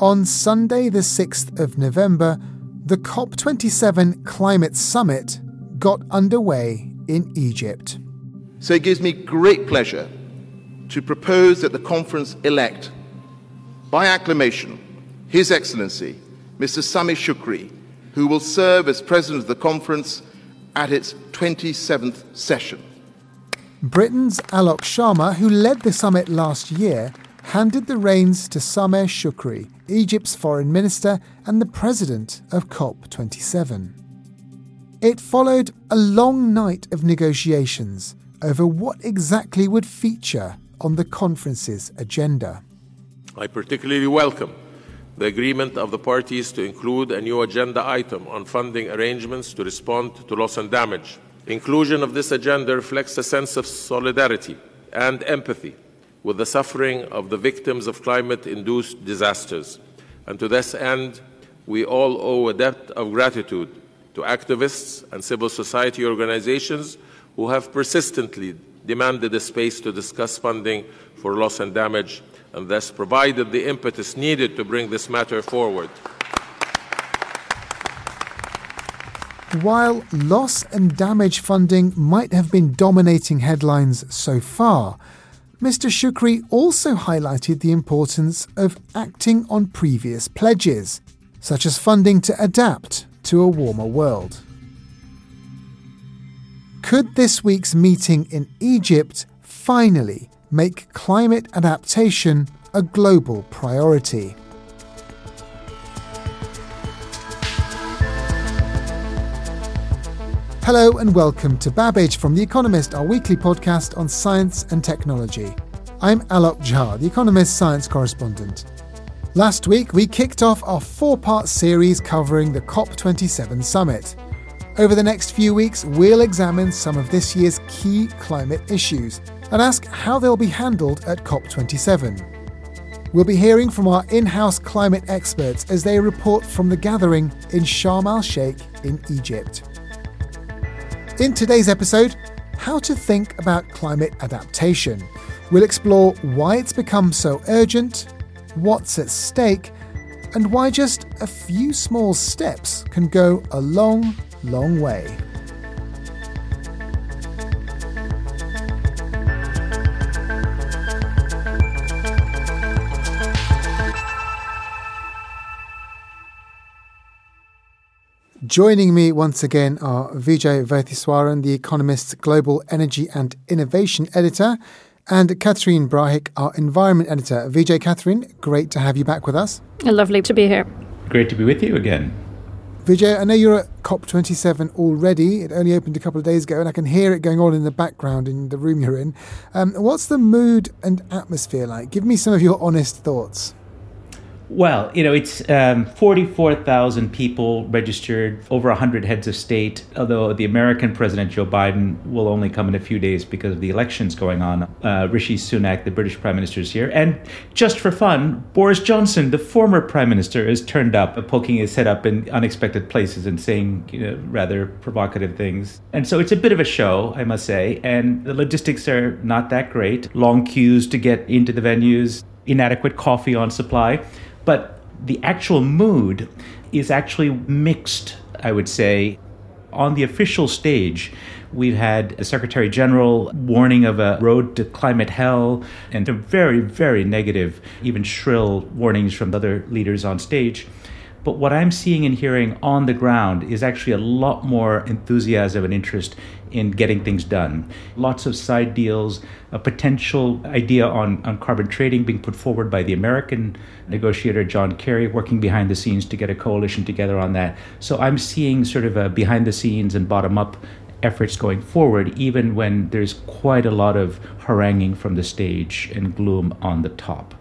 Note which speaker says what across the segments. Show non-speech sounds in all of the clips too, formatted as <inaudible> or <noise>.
Speaker 1: On Sunday, the 6th of November, the COP27 Climate Summit got underway in Egypt.
Speaker 2: So it gives me great pleasure to propose that the conference elect, by acclamation, His Excellency, Mr. Sameh Shukri, who will serve as President of the conference at its 27th session.
Speaker 1: Britain's Alok Sharma, who led the summit last year, handed the reins to Sameh Shukri, Egypt's foreign minister and the president of COP27. It followed a long night of negotiations over what exactly would feature on the conference's agenda.
Speaker 3: I particularly welcome the agreement of the parties to include a new agenda item on funding arrangements to respond to loss and damage. Inclusion of this agenda reflects a sense of solidarity and empathy with the suffering of the victims of climate induced disasters. And to this end, we all owe a debt of gratitude to activists and civil society organizations who have persistently demanded a space to discuss funding for loss and damage and thus provided the impetus needed to bring this matter forward.
Speaker 1: While loss and damage funding might have been dominating headlines so far, Mr. Shukri also highlighted the importance of acting on previous pledges, such as funding to adapt to a warmer world. Could this week's meeting in Egypt finally make climate adaptation a global priority? Hello and welcome to Babbage from The Economist, our weekly podcast on science and technology. I'm Alok Jha, The Economist science correspondent. Last week, we kicked off our four part series covering the COP27 summit. Over the next few weeks, we'll examine some of this year's key climate issues and ask how they'll be handled at COP27. We'll be hearing from our in house climate experts as they report from the gathering in Sharm el Sheikh in Egypt. In today's episode, how to think about climate adaptation. We'll explore why it's become so urgent, what's at stake, and why just a few small steps can go a long, long way. Joining me once again are Vijay Vaitheeswaran, The Economist's Global Energy and Innovation Editor, and Catherine Brahic, our Environment Editor. Vijay, Catherine, great to have you back with us.
Speaker 4: Lovely to be here.
Speaker 5: Great to be with you again.
Speaker 1: Vijay, I know you're at COP27 already. It only opened a couple of days ago, and I can hear it going on in the background in the room you're in. Um, what's the mood and atmosphere like? Give me some of your honest thoughts.
Speaker 5: Well, you know, it's um, 44,000 people registered, over 100 heads of state, although the American President Joe Biden will only come in a few days because of the elections going on. Uh, Rishi Sunak, the British Prime Minister, is here. And just for fun, Boris Johnson, the former Prime Minister, has turned up, poking his head up in unexpected places and saying you know, rather provocative things. And so it's a bit of a show, I must say. And the logistics are not that great. Long queues to get into the venues, inadequate coffee on supply. But the actual mood is actually mixed, I would say. On the official stage, we've had the Secretary General warning of a road to climate hell and very, very negative, even shrill warnings from other leaders on stage. But what I'm seeing and hearing on the ground is actually a lot more enthusiasm and interest in getting things done. Lots of side deals, a potential idea on, on carbon trading being put forward by the American negotiator John Kerry, working behind the scenes to get a coalition together on that. So I'm seeing sort of a behind the scenes and bottom up efforts going forward, even when there's quite a lot of haranguing from the stage and gloom on the top.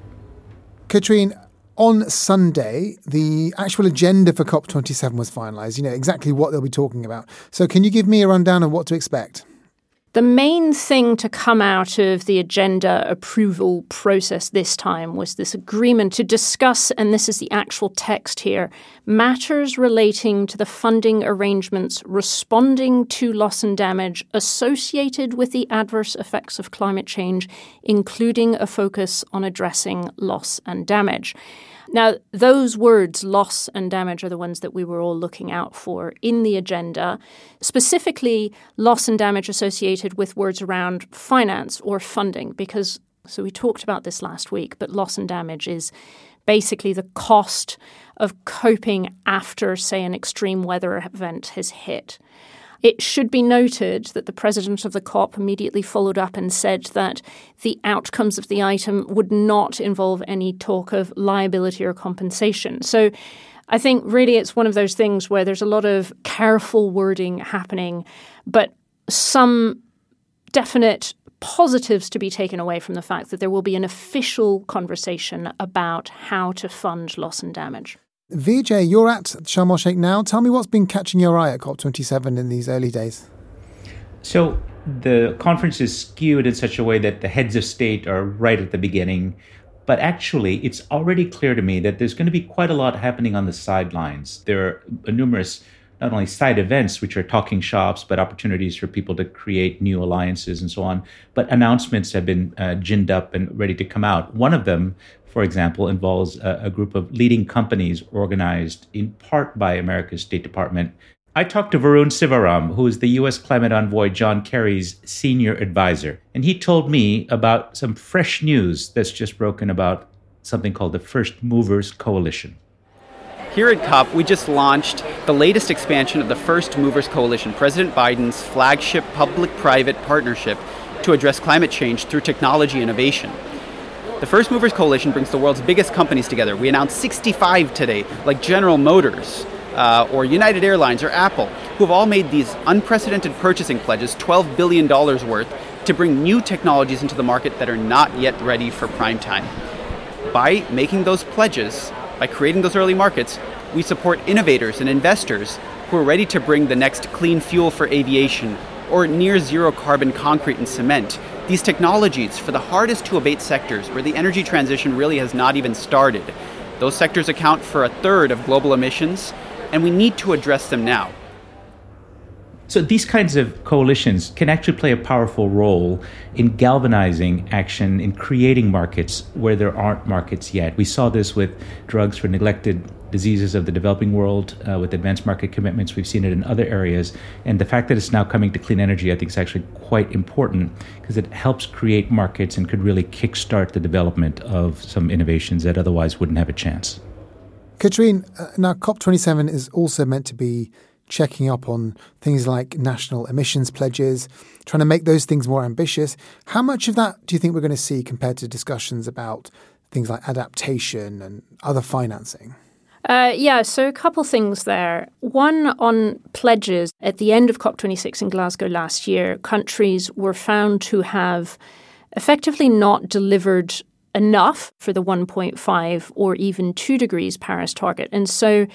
Speaker 1: Catherine, on Sunday, the actual agenda for COP27 was finalised. You know exactly what they'll be talking about. So, can you give me a rundown of what to expect?
Speaker 4: The main thing to come out of the agenda approval process this time was this agreement to discuss, and this is the actual text here, matters relating to the funding arrangements responding to loss and damage associated with the adverse effects of climate change, including a focus on addressing loss and damage. Now, those words, loss and damage, are the ones that we were all looking out for in the agenda, specifically loss and damage associated with words around finance or funding, because so we talked about this last week, but loss and damage is basically the cost of coping after, say, an extreme weather event has hit. It should be noted that the president of the COP immediately followed up and said that the outcomes of the item would not involve any talk of liability or compensation. So I think really it's one of those things where there's a lot of careful wording happening, but some definite positives to be taken away from the fact that there will be an official conversation about how to fund loss and damage.
Speaker 1: Vijay, you're at Sharm el Sheikh now. Tell me what's been catching your eye at COP27 in these early days.
Speaker 5: So the conference is skewed in such a way that the heads of state are right at the beginning. But actually, it's already clear to me that there's going to be quite a lot happening on the sidelines. There are numerous, not only side events, which are talking shops, but opportunities for people to create new alliances and so on. But announcements have been uh, ginned up and ready to come out. One of them for example, involves a, a, group of leading companies organized in part by America's State Department. I talked to Varun Sivaram, who is the U.S. climate envoy John Kerry's senior advisor, and he told me about some fresh news that's just broken about something called the First Movers Coalition.
Speaker 6: Here at COP, we just launched the latest expansion of the First Movers Coalition, President Biden's flagship public private partnership to address climate change through technology innovation. The First Movers Coalition brings the world's biggest companies together. We announced 65 today, like General Motors, uh, or United Airlines, or Apple, who have all made these unprecedented purchasing pledges, $12 billion worth, to bring new technologies into the market that are not yet ready for prime time. By making those pledges, by creating those early markets, we support innovators and investors who are ready to bring the next clean fuel for aviation or near zero carbon concrete and cement these technologies for the hardest to abate sectors where the energy transition really has not even started. Those sectors account for a third of global emissions, and we need to address them now.
Speaker 5: So these kinds of coalitions can actually play a powerful role in galvanizing action, in creating markets where there aren't markets yet. We saw this with drugs for neglected diseases of the developing world uh, with advanced market commitments. We've seen it in other areas. And the fact that it's now coming to clean energy, I think, is actually quite important because it helps create markets and could really kickstart the development of some innovations that otherwise wouldn't have a chance.
Speaker 1: Catherine, uh, now COP27 is also meant to be checking up on things like national emissions pledges, trying to make those things more ambitious. How much of that do you think we're going to see compared to discussions about things like adaptation and other financing?
Speaker 4: Uh, yeah, so a couple things there. One on pledges. At the end of COP26 in Glasgow last year, countries were found to have effectively not delivered enough for the 1.5 or even 2 degrees Paris target. And so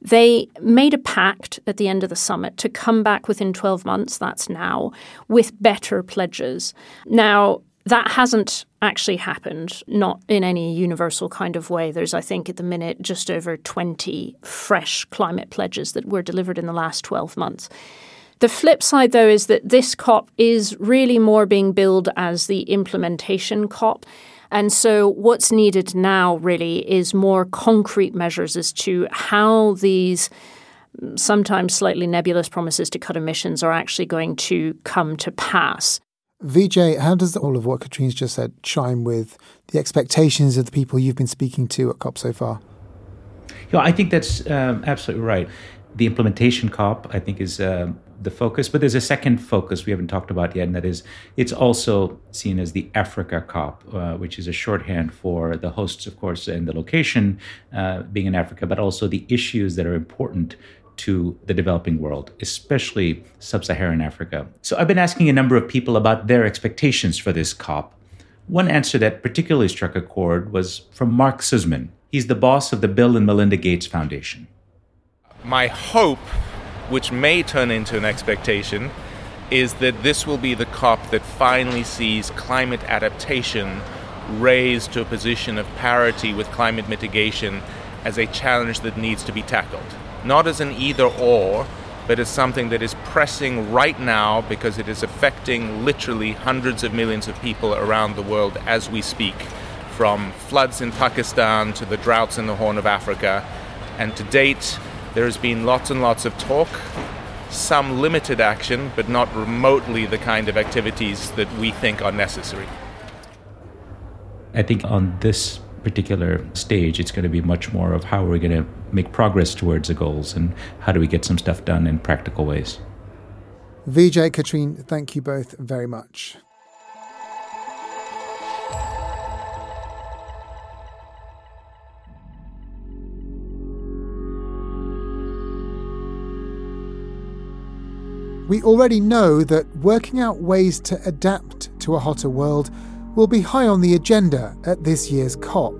Speaker 4: they made a pact at the end of the summit to come back within 12 months, that's now, with better pledges. Now, that hasn't actually happened, not in any universal kind of way. There's, I think, at the minute, just over 20 fresh climate pledges that were delivered in the last 12 months. The flip side, though, is that this COP is really more being billed as the implementation COP. And so, what's needed now really is more concrete measures as to how these sometimes slightly nebulous promises to cut emissions are actually going to come to pass.
Speaker 1: Vijay, how does all of what Catherine's just said chime with the expectations of the people you've been speaking to at COP so far?
Speaker 5: Yeah, I think that's um, absolutely right. The implementation COP, I think, is uh, the focus, but there's a second focus we haven't talked about yet, and that is it's also seen as the Africa COP, uh, which is a shorthand for the hosts, of course, and the location uh, being in Africa, but also the issues that are important to the developing world, especially sub Saharan Africa. So I've been asking a number of people about their expectations for this COP. One answer that particularly struck a chord was from Mark Suzman. He's the boss of the Bill and Melinda Gates Foundation.
Speaker 7: My hope, which may turn into an expectation, is that this will be the COP that finally sees climate adaptation raised to a position of parity with climate mitigation as a challenge that needs to be tackled not as an either or, but as something that is pressing right now because it is affecting literally hundreds of millions of people around the world as we speak, from floods in Pakistan to the droughts in the Horn of Africa. And to date, there has been lots and lots of talk, some limited action, but not remotely the kind of activities that we think are necessary.
Speaker 5: I think on this particular stage, it's going to be much more of how are we going to make progress towards the goals and how do we get some stuff done in practical ways.
Speaker 1: Vijay, Catherine, thank you both very much. We already know that working out ways to adapt to a hotter world will be high on the agenda at this year's COP.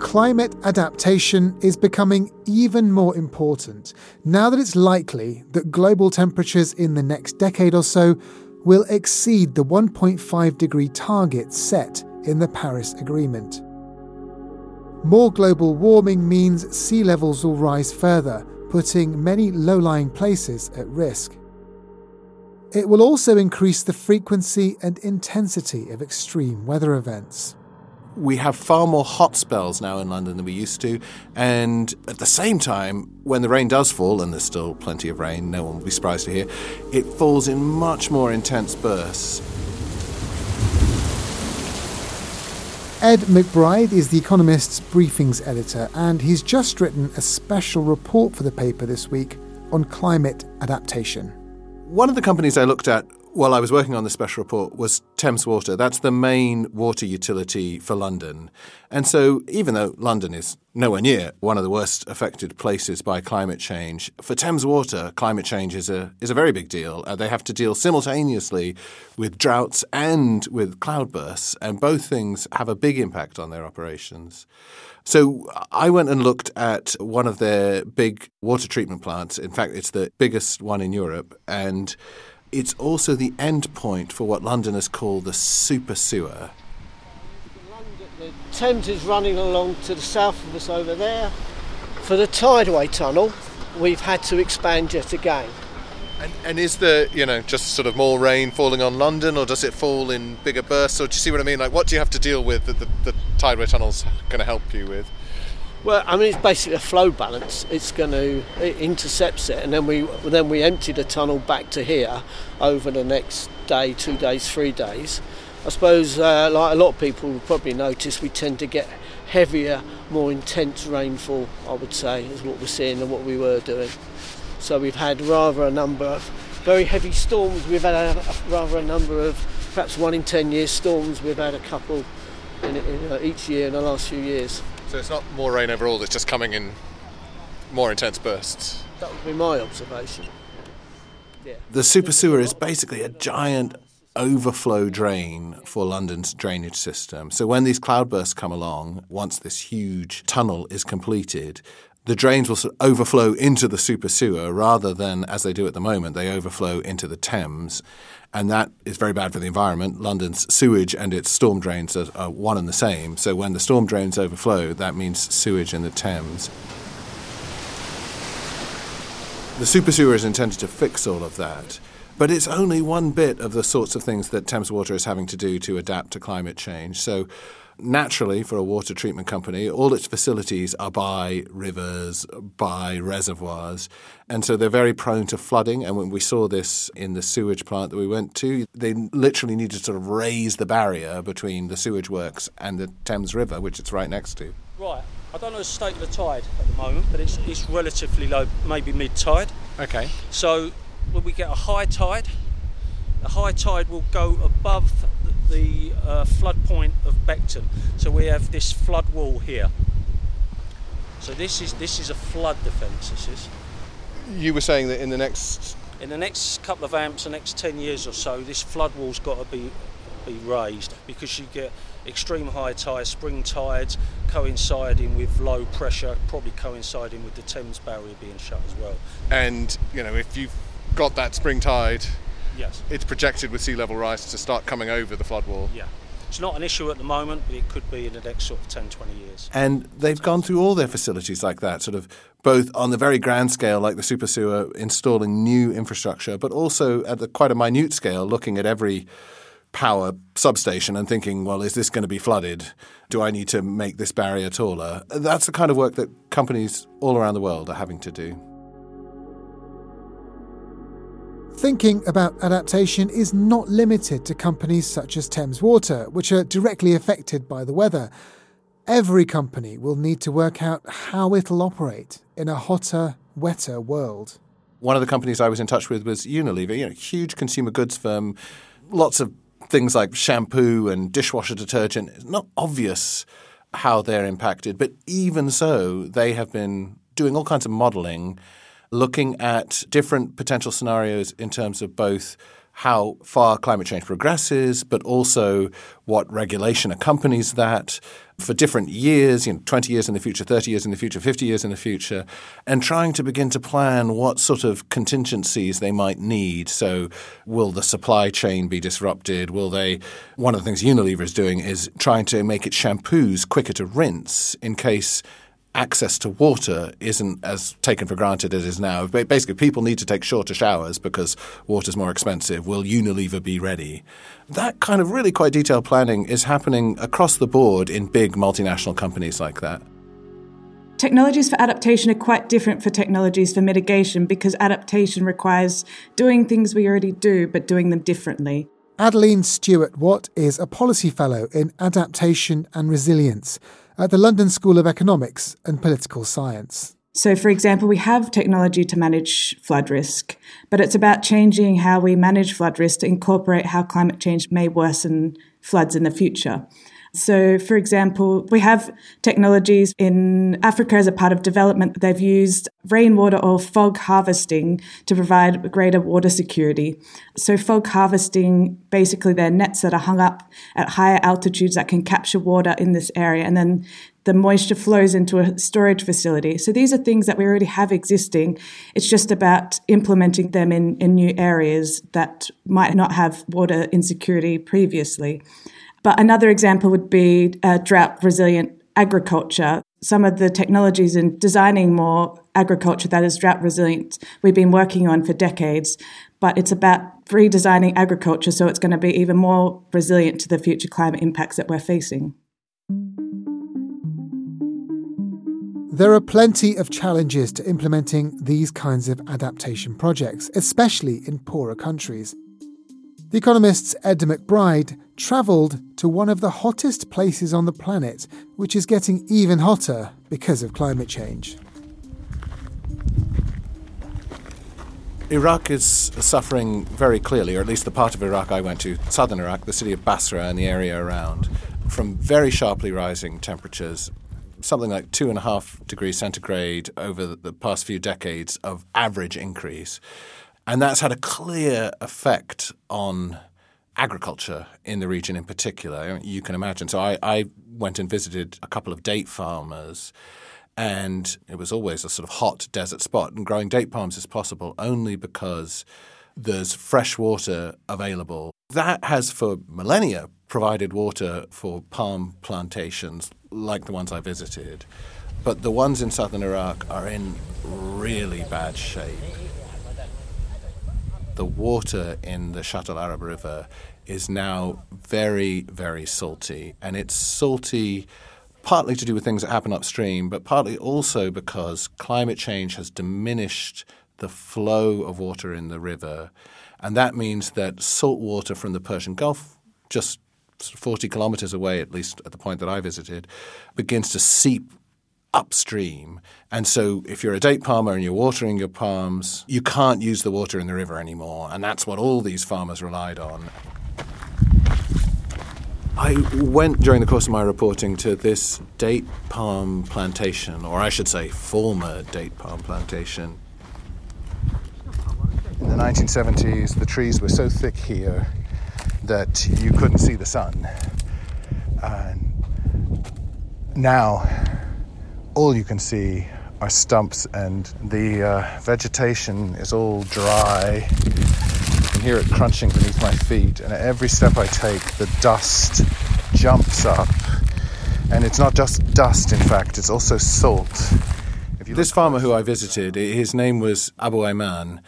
Speaker 1: Climate adaptation is becoming even more important now that it's likely that global temperatures in the next decade or so will exceed the 1.5 degree target set in the Paris Agreement. More global warming means sea levels will rise further, putting many low lying places at risk. It will also increase the frequency and intensity of extreme weather events.
Speaker 8: We have far more hot spells now in London than we used to, and at the same time, when the rain does fall, and there's still plenty of rain, no one will be surprised to hear, it falls in much more intense bursts.
Speaker 1: Ed McBride is The Economist's briefings editor, and he's just written a special report for the paper this week on climate adaptation.
Speaker 8: One of the companies I looked at while I was working on the special report was Thames Water. That's the main water utility for London. And so, even though London is nowhere near one of the worst affected places by climate change, for Thames Water, climate change is a, is a very big deal. Uh, they have to deal simultaneously with droughts and with cloudbursts, and both things have a big impact on their operations. So I went and looked at one of their big water treatment plants. In fact, it's the biggest one in Europe. And it's also the end point for what Londoners call the super sewer.
Speaker 9: The Thames is running along to the south of us over there. For the tideway tunnel, we've had to expand yet again.
Speaker 8: And, and, is there, you know, just sort of more rain falling on London, or does it fall in bigger bursts? Or do you see what I mean? Like, what do you have to deal with that the, the tideway tunnel's going to help you with?
Speaker 9: Well, I mean, it's basically a flow balance. It's going to it intercepts it, and then we then we empty the tunnel back to here over the next day, two days, three days. I suppose, uh, like a lot of people will probably notice, we tend to get heavier, more intense rainfall. I would say is what we're seeing and what we were doing. So we've had rather a number of very heavy storms. We've had a, rather a number of perhaps one in ten year storms. We've had a couple in, in uh, each year in the last few years.
Speaker 8: So it's not more rain overall; it's just coming in more intense bursts.
Speaker 9: That would be my observation.
Speaker 8: Yeah. The super sewer is basically a giant overflow drain for London's drainage system. So when these cloudbursts come along, once this huge tunnel is completed, the drains will sort of overflow into the super sewer rather than, as they do at the moment, they overflow into the Thames. And that is very bad for the environment. London's sewage and its storm drains are, are one and the same. So when the storm drains overflow, that means sewage in the Thames. The super sewer is intended to fix all of that. But it's only one bit of the sorts of things that Thames Water is having to do to adapt to climate change. So naturally, for a water treatment company, all its facilities are by rivers, by reservoirs, and so they're very prone to flooding. And when we saw this in the sewage plant that we went to, they literally needed to sort of raise the barrier between the sewage works and the Thames River, which it's right next to.
Speaker 9: Right.
Speaker 10: I don't know the state of the tide at the moment, but it's, it's relatively low, maybe mid tide.
Speaker 8: Okay.
Speaker 10: So when we get a high tide, the high tide will go above the uh, flood point of Beckton. So we have this flood wall here. So this is this is a flood defence. This is.
Speaker 8: You were saying that in the next
Speaker 10: in the next couple of AMPs, the next ten years or so, this flood wall's got to be be raised because you get extreme high tides, spring tides coinciding with low pressure, probably coinciding with the Thames barrier being shut as well.
Speaker 8: And you know, if you've got that spring tide,
Speaker 10: yes,
Speaker 8: it's projected with sea level rise to start coming over the flood wall.
Speaker 10: Yeah. It's not an issue at the moment, but it could be in the next sort of 10, 20 years.
Speaker 8: And they've gone through all their facilities like that, sort of both on the very grand scale, like the super sewer, installing new infrastructure, but also at the, quite a minute scale, looking at every power substation and thinking, well, is this going to be flooded? Do I need to make this barrier taller? That's the kind of work that companies all around the world are having to do.
Speaker 1: Thinking about adaptation is not limited to companies such as Thames Water, which are directly affected by the weather. Every company will need to work out how it'll operate in a hotter, wetter world.
Speaker 8: One of the companies I was in touch with was Unilever, you know, huge consumer goods firm, lots of things like shampoo and dishwasher detergent. It's not obvious how they're impacted, but even so, they have been doing all kinds of modeling looking at different potential scenarios in terms of both how far climate change progresses, but also what regulation accompanies that for different years, you know, 20 years in the future, 30 years in the future, 50 years in the future, and trying to begin to plan what sort of contingencies they might need. So, will the supply chain be disrupted? Will they? One of the things Unilever is doing is trying to make its shampoos quicker to rinse in case access to water isn't as taken for granted as it is now. Basically, people need to take shorter showers because water's more expensive. Will Unilever be ready? That kind of really quite detailed planning is happening across the board in big multinational companies like that.
Speaker 11: Technologies for adaptation are quite different for technologies for mitigation because adaptation requires doing things we already do but doing them differently.
Speaker 1: Adeline Stuart-Watt is a policy fellow in adaptation and resilience at the London School of Economics and Political Science.
Speaker 11: So, for example, we have technology to manage flood risk, but it's about changing how we manage flood risk to incorporate how climate change may worsen floods in the future. So, for example, we have technologies in Africa as a part of development. They've used rainwater or fog harvesting to provide greater water security. So, fog harvesting basically, they're nets that are hung up at higher altitudes that can capture water in this area, and then the moisture flows into a storage facility. So, these are things that we already have existing. It's just about implementing them in, in new areas that might not have water insecurity previously. But another example would be uh, drought resilient agriculture. Some of the technologies in designing more agriculture that is drought resilient we've been working on for decades, but it's about redesigning agriculture so it's going to be even more resilient to the future climate impacts that we're facing.
Speaker 1: There are plenty of challenges to implementing these kinds of adaptation projects, especially in poorer countries. The Economist's Ed McBride travelled to one of the hottest places on the planet, which is getting even hotter because of climate change.
Speaker 8: Iraq is suffering very clearly, or at least the part of Iraq I went to, southern Iraq, the city of Basra and the area around, from very sharply rising temperatures. Something like two and a half degrees centigrade over the past few decades of average increase. And that's had a clear effect on agriculture in the region in particular. You can imagine. So I, I went and visited a couple of date farmers and it was always a sort of hot desert spot. And growing date palms is possible only because there's fresh water available. That has, for millennia, provided water for palm plantations like the ones I visited. But the ones in southern Iraq are in really bad shape the water in the Shatt al Arab River is now very, very salty. And it's salty partly to do with things that happen upstream, but partly also because climate change has diminished the flow of water in the river. And that means that salt water from the Persian Gulf, just 40 kilometers away, at least at the point that I visited, begins to seep upstream. And so if you're a date palmer and you're watering your palms, you can't use the water in the river anymore. And that's what all these farmers relied on. I went during the course of my reporting to this date palm plantation, or I should say, former date palm plantation. In the 1970s, the trees were so thick here that you couldn't see the sun. And now, all you can see are stumps, and the uh, vegetation is all dry I can hear it crunching beneath my feet, and at every step I take, the dust jumps up. And it's not just dust, in fact, it's also salt. This farmer who I visited, his name was Abu Ayman,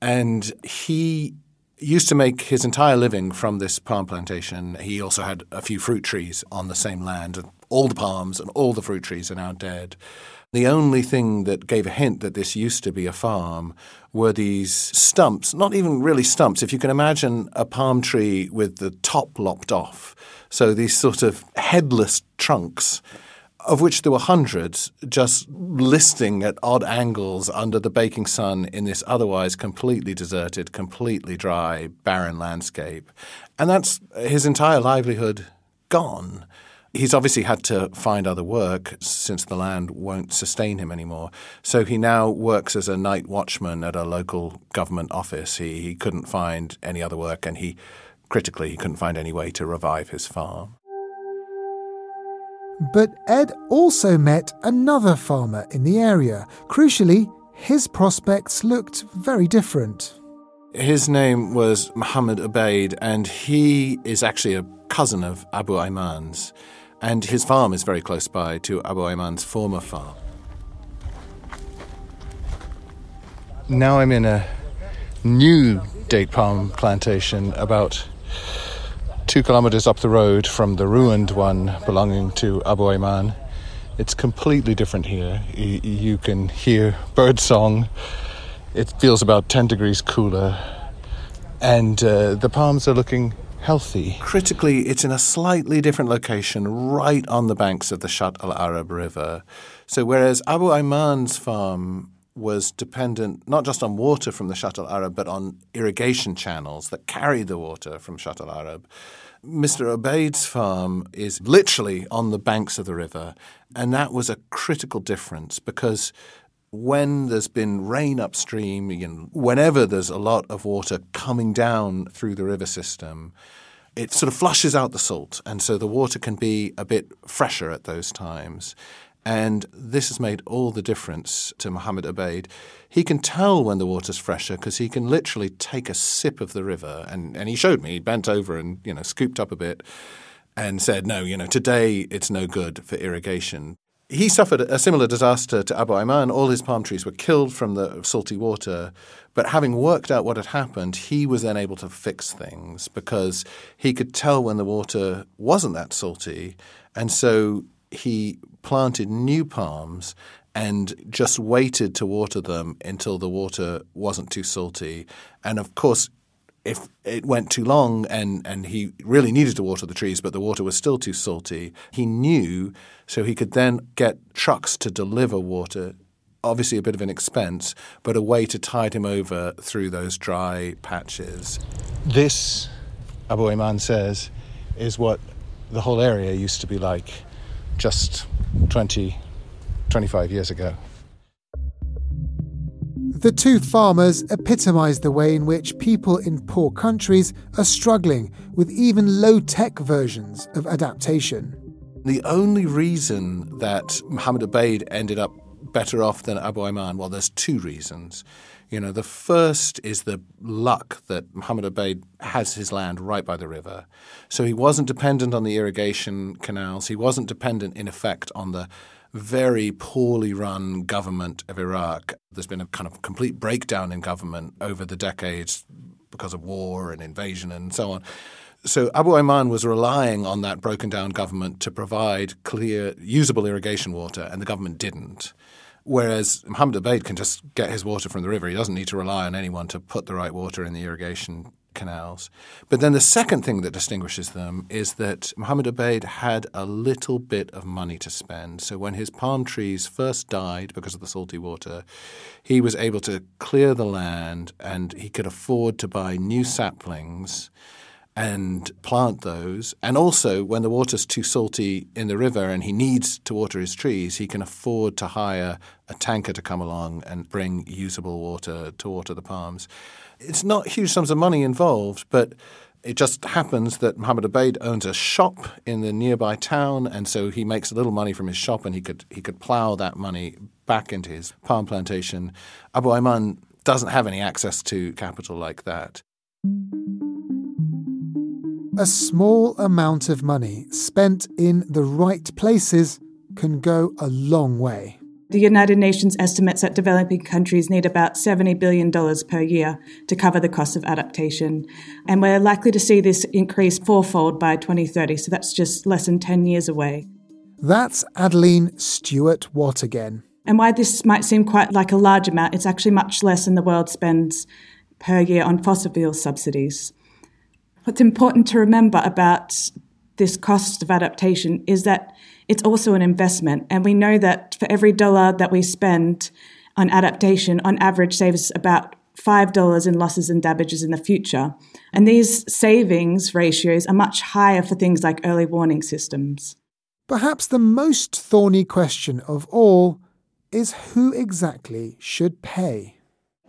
Speaker 8: and he used to make his entire living from this palm plantation. He also had a few fruit trees on the same land. All the palms and all the fruit trees are now dead. The only thing that gave a hint that this used to be a farm were these stumps, not even really stumps. If you can imagine a palm tree with the top lopped off, so these sort of headless trunks, of which there were hundreds, just listing at odd angles under the baking sun in this otherwise completely deserted, completely dry, barren landscape. And that's his entire livelihood gone. He's obviously had to find other work since the land won't sustain him anymore. So he now works as a night watchman at a local government office. He, he couldn't find any other work, and he, critically, he couldn't find any way to revive his farm.
Speaker 1: But Ed also met another farmer in the area. Crucially, his prospects looked very different.
Speaker 8: His name was Muhammad Ubaid, and he is actually a cousin of Abu Ayman's and his farm is very close by to Abu Ayman's former farm. Now I'm in a new date palm plantation about two kilometers up the road from the ruined one belonging to Abu Ayman. It's completely different here. You can hear bird song. It feels about 10 degrees cooler. And uh, the palms are looking healthy. Critically, it's in a slightly different location, right on the banks of the Shatt al Arab River. So, whereas Abu Ayman's farm was dependent not just on water from the Shatt al Arab, but on irrigation channels that carried the water from Shatt al Arab. Mr. Ubaid's farm is literally on the banks of the river, and that was a critical difference because when there's been rain upstream, you know, whenever there's a lot of water coming down through the river system, it sort of flushes out the salt, and so the water can be a bit fresher at those times. And this has made all the difference to Muhammad Ubaid. He can tell when the water's fresher because he can literally take a sip of the river. And, and he showed me, he bent over and, you know, scooped up a bit and said, no, you know, today it's no good for irrigation he suffered a similar disaster to Abu Ayman. All his palm trees were killed from the salty water. But having worked out what had happened, he was then able to fix things because he could tell when the water wasn't that salty. And so he planted new palms and just waited to water them until the water wasn't too salty. And of course, if it went too long and, and he really needed to water the trees, but the water was still too salty, he knew so he could then get trucks to deliver water. Obviously, a bit of an expense, but a way to tide him over through those dry patches. This, Abu Ayman says, is what the whole area used to be like just 20, 25 years ago.
Speaker 1: The two farmers epitomise the way in which people in poor countries are struggling with even low tech versions of adaptation.
Speaker 8: The only reason that Muhammad Ubaid ended up better off than Abu Ayman, well, there's two reasons. You know, the first is the luck that Muhammad Ubaid has his land right by the river. So he wasn't dependent on the irrigation canals. He wasn't dependent, in effect, on the very poorly run government of Iraq. There's been a kind of complete breakdown in government over the decades because of war and invasion and so on. So Abu Ayman was relying on that broken down government to provide clear, usable irrigation water, and the government didn't. Whereas Muhammad Ubaid can just get his water from the river. He doesn't need to rely on anyone to put the right water in the irrigation canals. But then the second thing that distinguishes them is that Muhammad Ubaid had a little bit of money to spend. So when his palm trees first died because of the salty water, he was able to clear the land and he could afford to buy new saplings and plant those. And also, when the water's too salty in the river and he needs to water his trees, he can afford to hire a tanker to come along and bring usable water to water the palms. It's not huge sums of money involved, but it just happens that Muhammad Ubaid owns a shop in the nearby town, and so he makes a little money from his shop, and he could he could plow that money back into his palm plantation. Abu Ayman doesn't have any access to capital like that.
Speaker 1: A small amount of money spent in the right places can go a long way.
Speaker 11: The United Nations estimates that developing countries need about $70 billion per year to cover the cost of adaptation. And we're likely to see this increase fourfold by 2030, so that's just less than 10 years away.
Speaker 1: That's Adeline Stuart-Watt again.
Speaker 11: And why this might seem quite like a large amount, it's actually much less than the world spends per year on fossil fuel subsidies. What's important to remember about this cost of adaptation is that it's also an investment. And we know that for every dollar that we spend on adaptation, on average, saves about $5 in losses and damages in the future. And these savings ratios are much higher for things like early warning systems.
Speaker 1: Perhaps the most thorny question of all is who exactly should pay?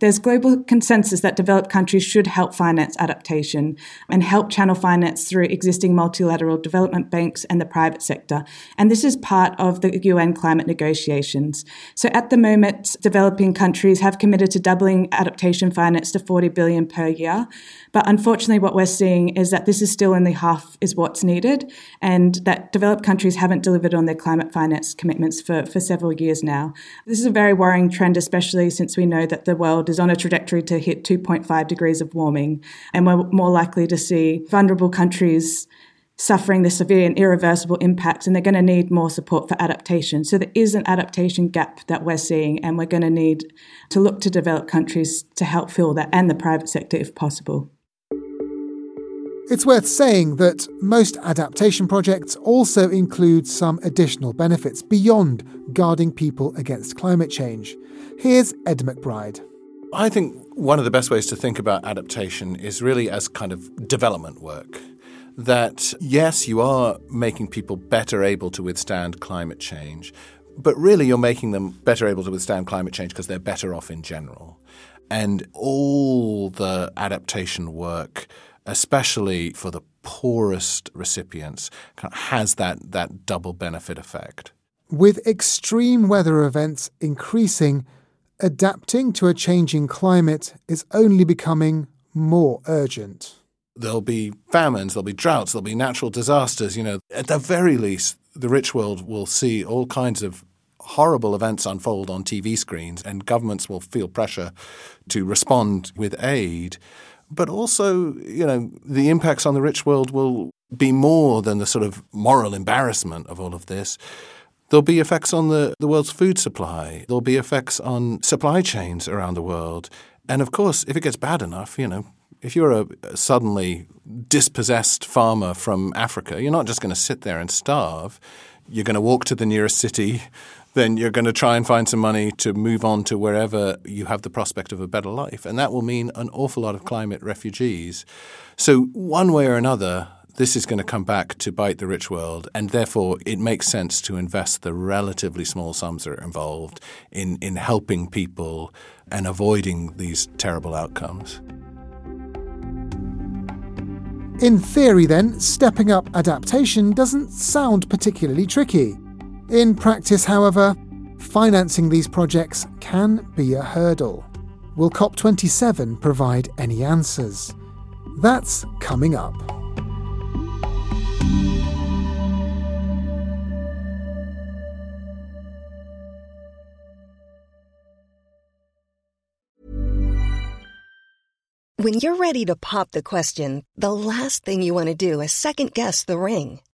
Speaker 11: There's global consensus that developed countries should help finance adaptation and help channel finance through existing multilateral development banks and the private sector. And this is part of the UN climate negotiations. So at the moment, developing countries have committed to doubling adaptation finance to 40 billion per year. But unfortunately, what we're seeing is that this is still only half is what's needed, and that developed countries haven't delivered on their climate finance commitments for, for several years now. This is a very worrying trend, especially since we know that the world is on a trajectory to hit 2.5 degrees of warming, and we're more likely to see vulnerable countries suffering the severe and irreversible impacts, and they're going to need more support for adaptation. So there is an adaptation gap that we're seeing, and we're going to need to look to developed countries to help fill that and the private sector if possible.
Speaker 1: It's worth saying that most adaptation projects also include some additional benefits beyond guarding people against climate change. Here's Ed McBride.
Speaker 8: I think one of the best ways to think about adaptation is really as kind of development work. That, yes, you are making people better able to withstand climate change, but really you're making them better able to withstand climate change because they're better off in general. And all the adaptation work especially for the poorest recipients, has that, that double benefit effect.
Speaker 1: With extreme weather events increasing, adapting to a changing climate is only becoming more urgent.
Speaker 8: There'll be famines, there'll be droughts, there'll be natural disasters. You know, at the very least, the rich world will see all kinds of horrible events unfold on TV screens, and governments will feel pressure to respond with aid. But also, you know, the impacts on the rich world will be more than the sort of moral embarrassment of all of this. There'll be effects on the, the world's food supply. There'll be effects on supply chains around the world. And of course, if it gets bad enough, you know, if you're a suddenly dispossessed farmer from Africa, you're not just going to sit there and starve. You're going to walk to the nearest city, then you're going to try and find some money to move on to wherever you have the prospect of a better life. And that will mean an awful lot of climate refugees. So, one way or another, this is going to come back to bite the rich world, and therefore it makes sense to invest the relatively small sums that are involved in, in helping people and avoiding these terrible outcomes.
Speaker 1: In theory, then, stepping up adaptation doesn't sound particularly tricky. In practice, however, financing these projects can be a hurdle. Will COP27 provide any answers? That's coming up.
Speaker 12: When you're ready to pop the question, the last thing you want to do is second guess the ring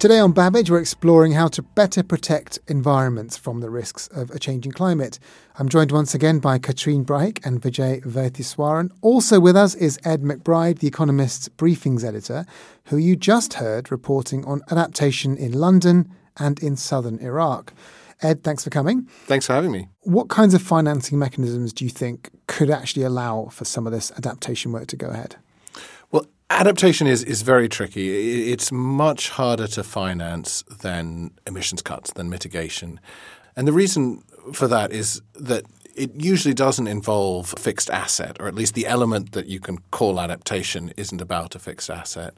Speaker 1: Today on Babbage, we're exploring how to better protect environments from the risks of a changing climate. I'm joined once again by Catherine Brahic and Vijay Vaitheeswaran. Also with us is Ed McBride, the Economist's briefings editor, who you just heard reporting on adaptation in London and in southern Iraq. Ed, thanks for coming.
Speaker 8: Thanks for having me.
Speaker 1: What kinds of financing mechanisms do you think could actually allow for some of this adaptation work to go ahead?
Speaker 8: Adaptation is, is very tricky. It's much harder to finance than emissions cuts, than mitigation. And the reason for that is that it usually doesn't involve fixed asset, or at least the element that you can call adaptation isn't about a fixed asset.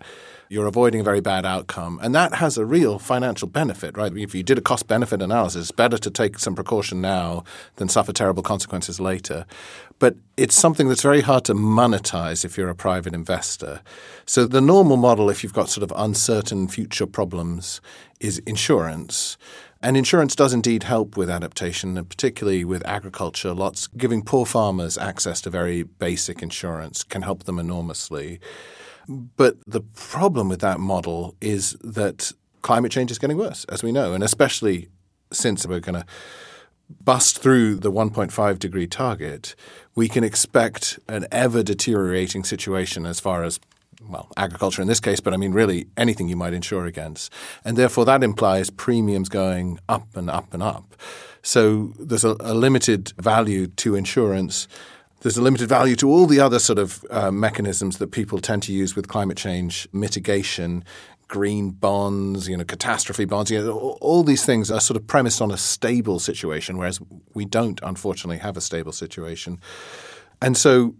Speaker 8: You're avoiding a very bad outcome. And that has a real financial benefit, right? If you did a cost benefit analysis, it's better to take some precaution now than suffer terrible consequences later. But it's something that's very hard to monetize if you're a private investor. So the normal model, if you've got sort of uncertain future problems, is insurance. And insurance does indeed help with adaptation, and particularly with agriculture. Lots giving poor farmers access to very basic insurance can help them enormously. But the problem with that model is that climate change is getting worse, as we know, and especially since we're going to bust through the 1.5 degree target, we can expect an ever deteriorating situation as far as well, agriculture in this case, but I mean really anything you might insure against. And therefore that implies premiums going up and up and up. So there's a, a limited value to insurance. There's a limited value to all the other sort of uh, mechanisms that people tend to use with climate change mitigation, green bonds, you know, catastrophe bonds. You know, all these things are sort of premised on a stable situation, whereas we don't, unfortunately, have a stable situation. And so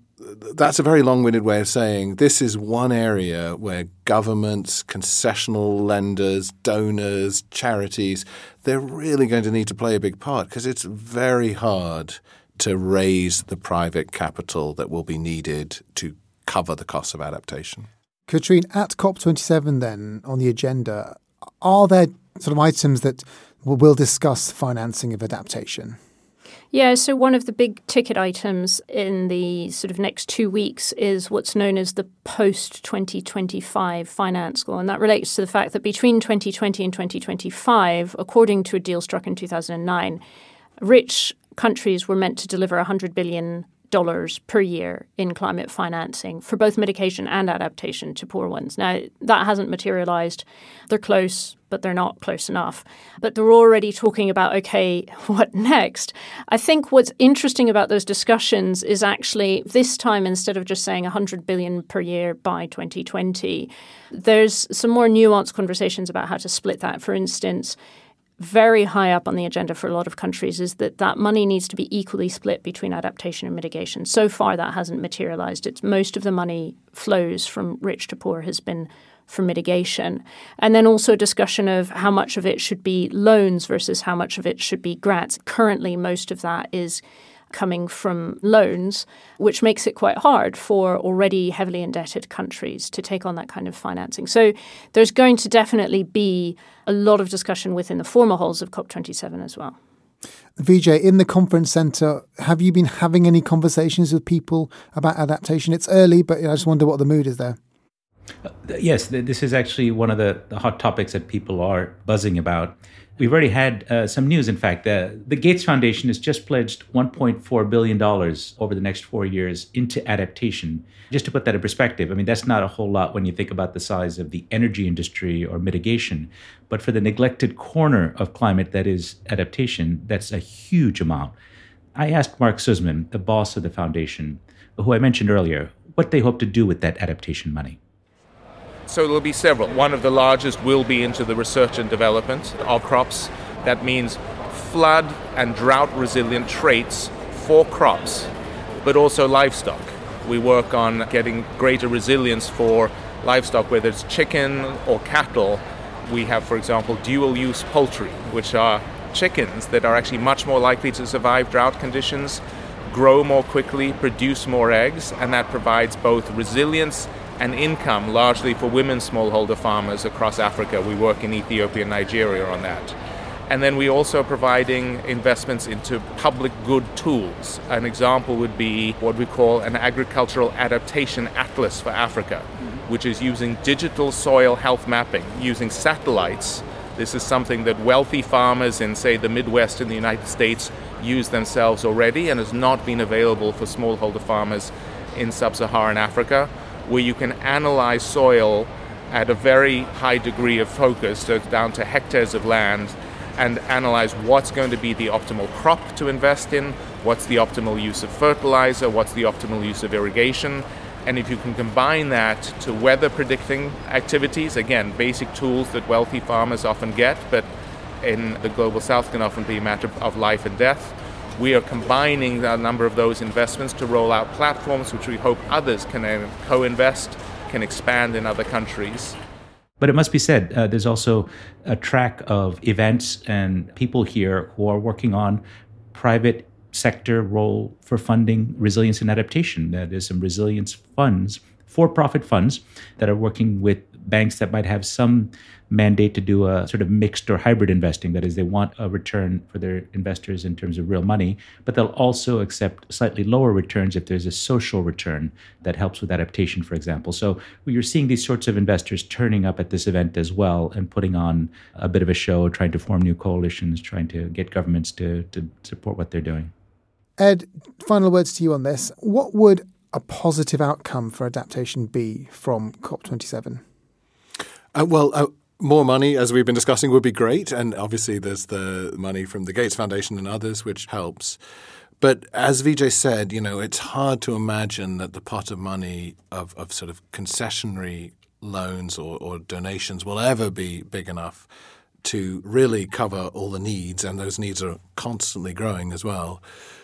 Speaker 8: that's a very long winded way of saying this is one area where governments, concessional lenders, donors, charities, they're really going to need to play a big part because it's very hard to raise the private capital that will be needed to cover the costs of adaptation.
Speaker 1: Catherine, at COP27 then on the agenda, are there sort of items that will discuss financing of adaptation?
Speaker 4: Yeah, so one of the big ticket items in the sort of next two weeks is what's known as the post 2025 finance goal. And that relates to the fact that between 2020 and 2025, according to a deal struck in 2009, rich countries were meant to deliver 100 billion dollars per year in climate financing for both mitigation and adaptation to poor ones. Now, that hasn't materialized. They're close, but they're not close enough. But they're already talking about, okay, <laughs> what next? I think what's interesting about those discussions is actually this time, instead of just saying 100 billion per year by 2020, there's some more nuanced conversations about how to split that. For instance, very high up on the agenda for a lot of countries is that that money needs to be equally split between adaptation and mitigation. So far, that hasn't materialized. It's most of the money flows from rich to poor has been for mitigation. And then also a discussion of how much of it should be loans versus how much of it should be grants. Currently, most of that is coming from loans, which makes it quite hard for already heavily indebted countries to take on that kind of financing. So there's going to definitely be a lot of discussion within the formal halls of COP27 as well.
Speaker 1: Vijay, in the conference centre, have you been having any conversations with people about adaptation? It's early, but I just wonder what the mood is there.
Speaker 5: Uh, yes, this is actually one of the, the hot topics that people are buzzing about. We've already had uh, some news, in fact. The Gates Foundation has just pledged $1.4 billion over the next four years into adaptation. Just to put that in perspective, I mean, that's not a whole lot when you think about the size of the energy industry or mitigation. But for the neglected corner of climate that is adaptation, that's a huge amount. I asked Mark Suzman, the boss of the foundation, who I mentioned earlier, what they hope to do with that adaptation money.
Speaker 7: So there'll be several. One of the largest will be into the research and development of crops. That means flood and drought resilient traits for crops, but also livestock. We work on getting greater resilience for livestock, whether it's chicken or cattle. We have, for example, dual use poultry, which are chickens that are actually much more likely to survive drought conditions grow more quickly, produce more eggs, and that provides both resilience and income largely for women smallholder farmers across Africa. We work in Ethiopia and Nigeria on that. And then we also are providing investments into public good tools. An example would be what we call an agricultural adaptation atlas for Africa, which is using digital soil health mapping, using satellites. This is something that wealthy farmers in, say, the Midwest in the United States use themselves already and has not been available for smallholder farmers in sub Saharan Africa, where you can analyze soil at a very high degree of focus, so down to hectares of land, and analyze what's going to be the optimal crop to invest in, what's the optimal use of fertilizer, what's the optimal use of irrigation. And if you can combine that to weather predicting activities, again, basic tools that wealthy farmers often get, but in the global south can often be a matter of life and death. We are combining a number of those investments to roll out platforms which we hope others can uh, co invest, can expand in other countries.
Speaker 5: But it must be said, uh, there's also a track of events and people here who are working on private sector role for funding resilience and adaptation. There's some resilience funds, for profit funds, that are working with banks that might have some mandate to do a sort of mixed or hybrid investing. That is, they want a return for their investors in terms of real money, but they'll also accept slightly lower returns if there's a social return that helps with adaptation, for example. So you're seeing these sorts of investors turning up at this event as well and putting on a bit of a show, trying to form new coalitions, trying to get governments to, to support what they're doing.
Speaker 1: Ed, final words to you on this. What would a positive outcome for adaptation be from COP27?
Speaker 8: Uh, well, uh, more money, as we've been discussing, would be great. And obviously, there's the money from the Gates Foundation and others, which helps. But as Vijay said, you know, it's hard to imagine that the pot of money of, of sort of concessionary loans or, or donations will ever be big enough to really cover all the needs, and those needs are constantly growing as well.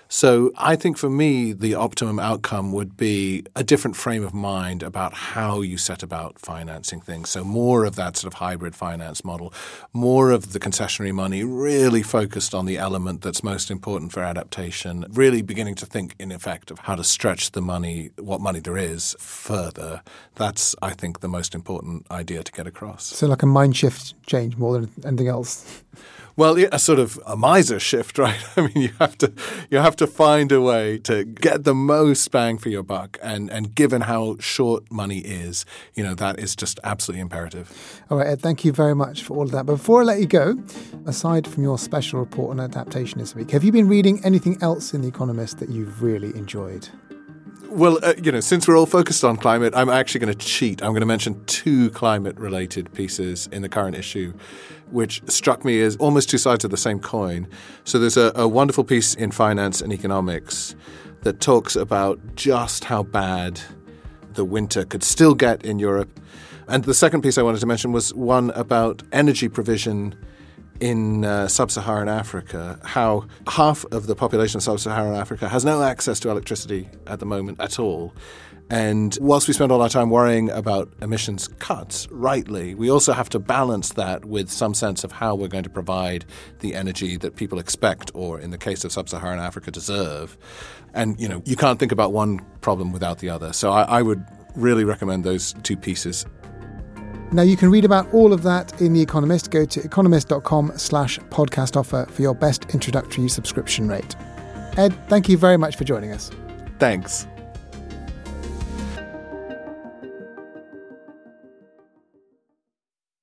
Speaker 8: So I think for me, the optimum outcome would be a different frame of mind about how you set about financing things. So more of that sort of hybrid finance model, more of the concessionary money really focused on the element that's most important for adaptation, really beginning to think in effect of how to stretch the money, what money there is, further. That's, I think, the most important idea to get across.
Speaker 1: So like a mind shift change more than anything else. <laughs>
Speaker 8: Well, a sort of a miser shift, <laughs> right? I mean, you have to you have to find a way to get the most bang for your buck, and and given how short money is, you know that is just absolutely imperative.
Speaker 1: All right, Ed, thank you very much for all of that. But before I let you go, aside from your special report on adaptation this week, have you been reading anything else in The Economist that you've really enjoyed?
Speaker 8: Well, uh, you know, since we're all focused on climate, I'm actually going to cheat. I'm going to mention two climate related pieces in the current issue, which struck me as almost two sides of the same coin. So there's a, a wonderful piece in Finance and Economics that talks about just how bad the winter could still get in Europe. And the second piece I wanted to mention was one about energy provision in uh, sub Saharan Africa, how half of the population of sub Saharan Africa has no access to electricity at the moment at all. And whilst we spend all our time worrying about emissions cuts, rightly, we also have to balance that with some sense of how we're going to provide the energy that people expect, or in the case of sub Saharan Africa, deserve. And, you know, you can't think about one problem without the other. So I, I would really recommend those two pieces
Speaker 1: now you can read about all of that in The Economist. Go to economist.com slash podcast offer for your best introductory subscription rate. Ed, thank you very much for joining us.
Speaker 8: Thanks.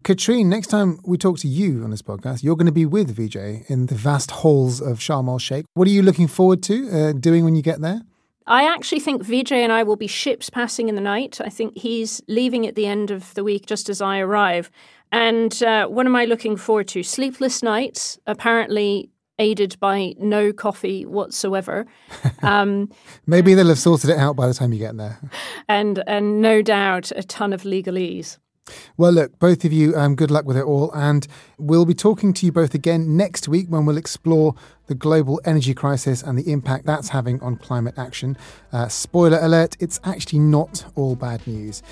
Speaker 1: Catherine, next time we talk to you on this podcast, you're going to be with Vijay in the vast halls of Sharm el Sheikh. What are you looking forward to uh, doing when you get there?
Speaker 4: I actually think Vijay and I will be ships passing in the night. I think he's leaving at the end of the week just as I arrive. And uh, what am I looking forward to? Sleepless nights, apparently aided by no coffee whatsoever. <laughs>
Speaker 1: Um, Maybe they'll have sorted it out by the time you get there.
Speaker 4: And, and no doubt a ton of legalese.
Speaker 1: Well, look, both of you, um, good luck with it all. And we'll be talking to you both again next week when we'll explore the global energy crisis and the impact that's having on climate action. Uh, spoiler alert, it's actually not all bad news.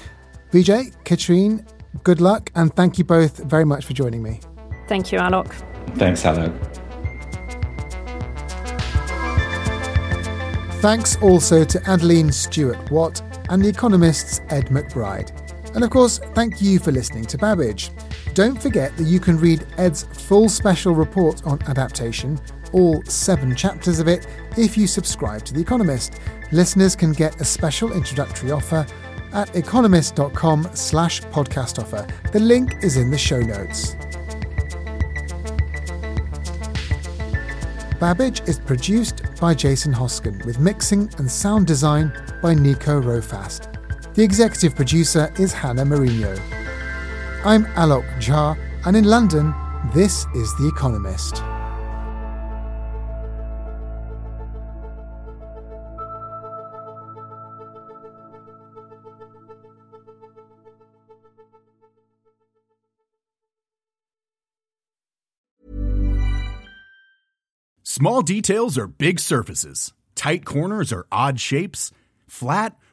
Speaker 1: Vijay, Catherine, good luck, and thank you both very much for joining me.
Speaker 4: Thank you, Alok.
Speaker 5: Thanks, Alok.
Speaker 1: Thanks also to Adeline Stuart-Watt and The Economist's Ed McBride. And of course, thank you for listening to Babbage. Don't forget that you can read Ed's full special report on adaptation, all seven chapters of it, if you subscribe to The Economist. Listeners can get a special introductory offer at economist.com slash podcast offer. The link is in the show notes. Babbage is produced by Jason Hoskin with mixing and sound design by Nico Rofast. The executive producer is Hannah Marino. I'm Alok Jha, and in London, this is The Economist.
Speaker 13: Small details are big surfaces. Tight corners are odd shapes. Flat,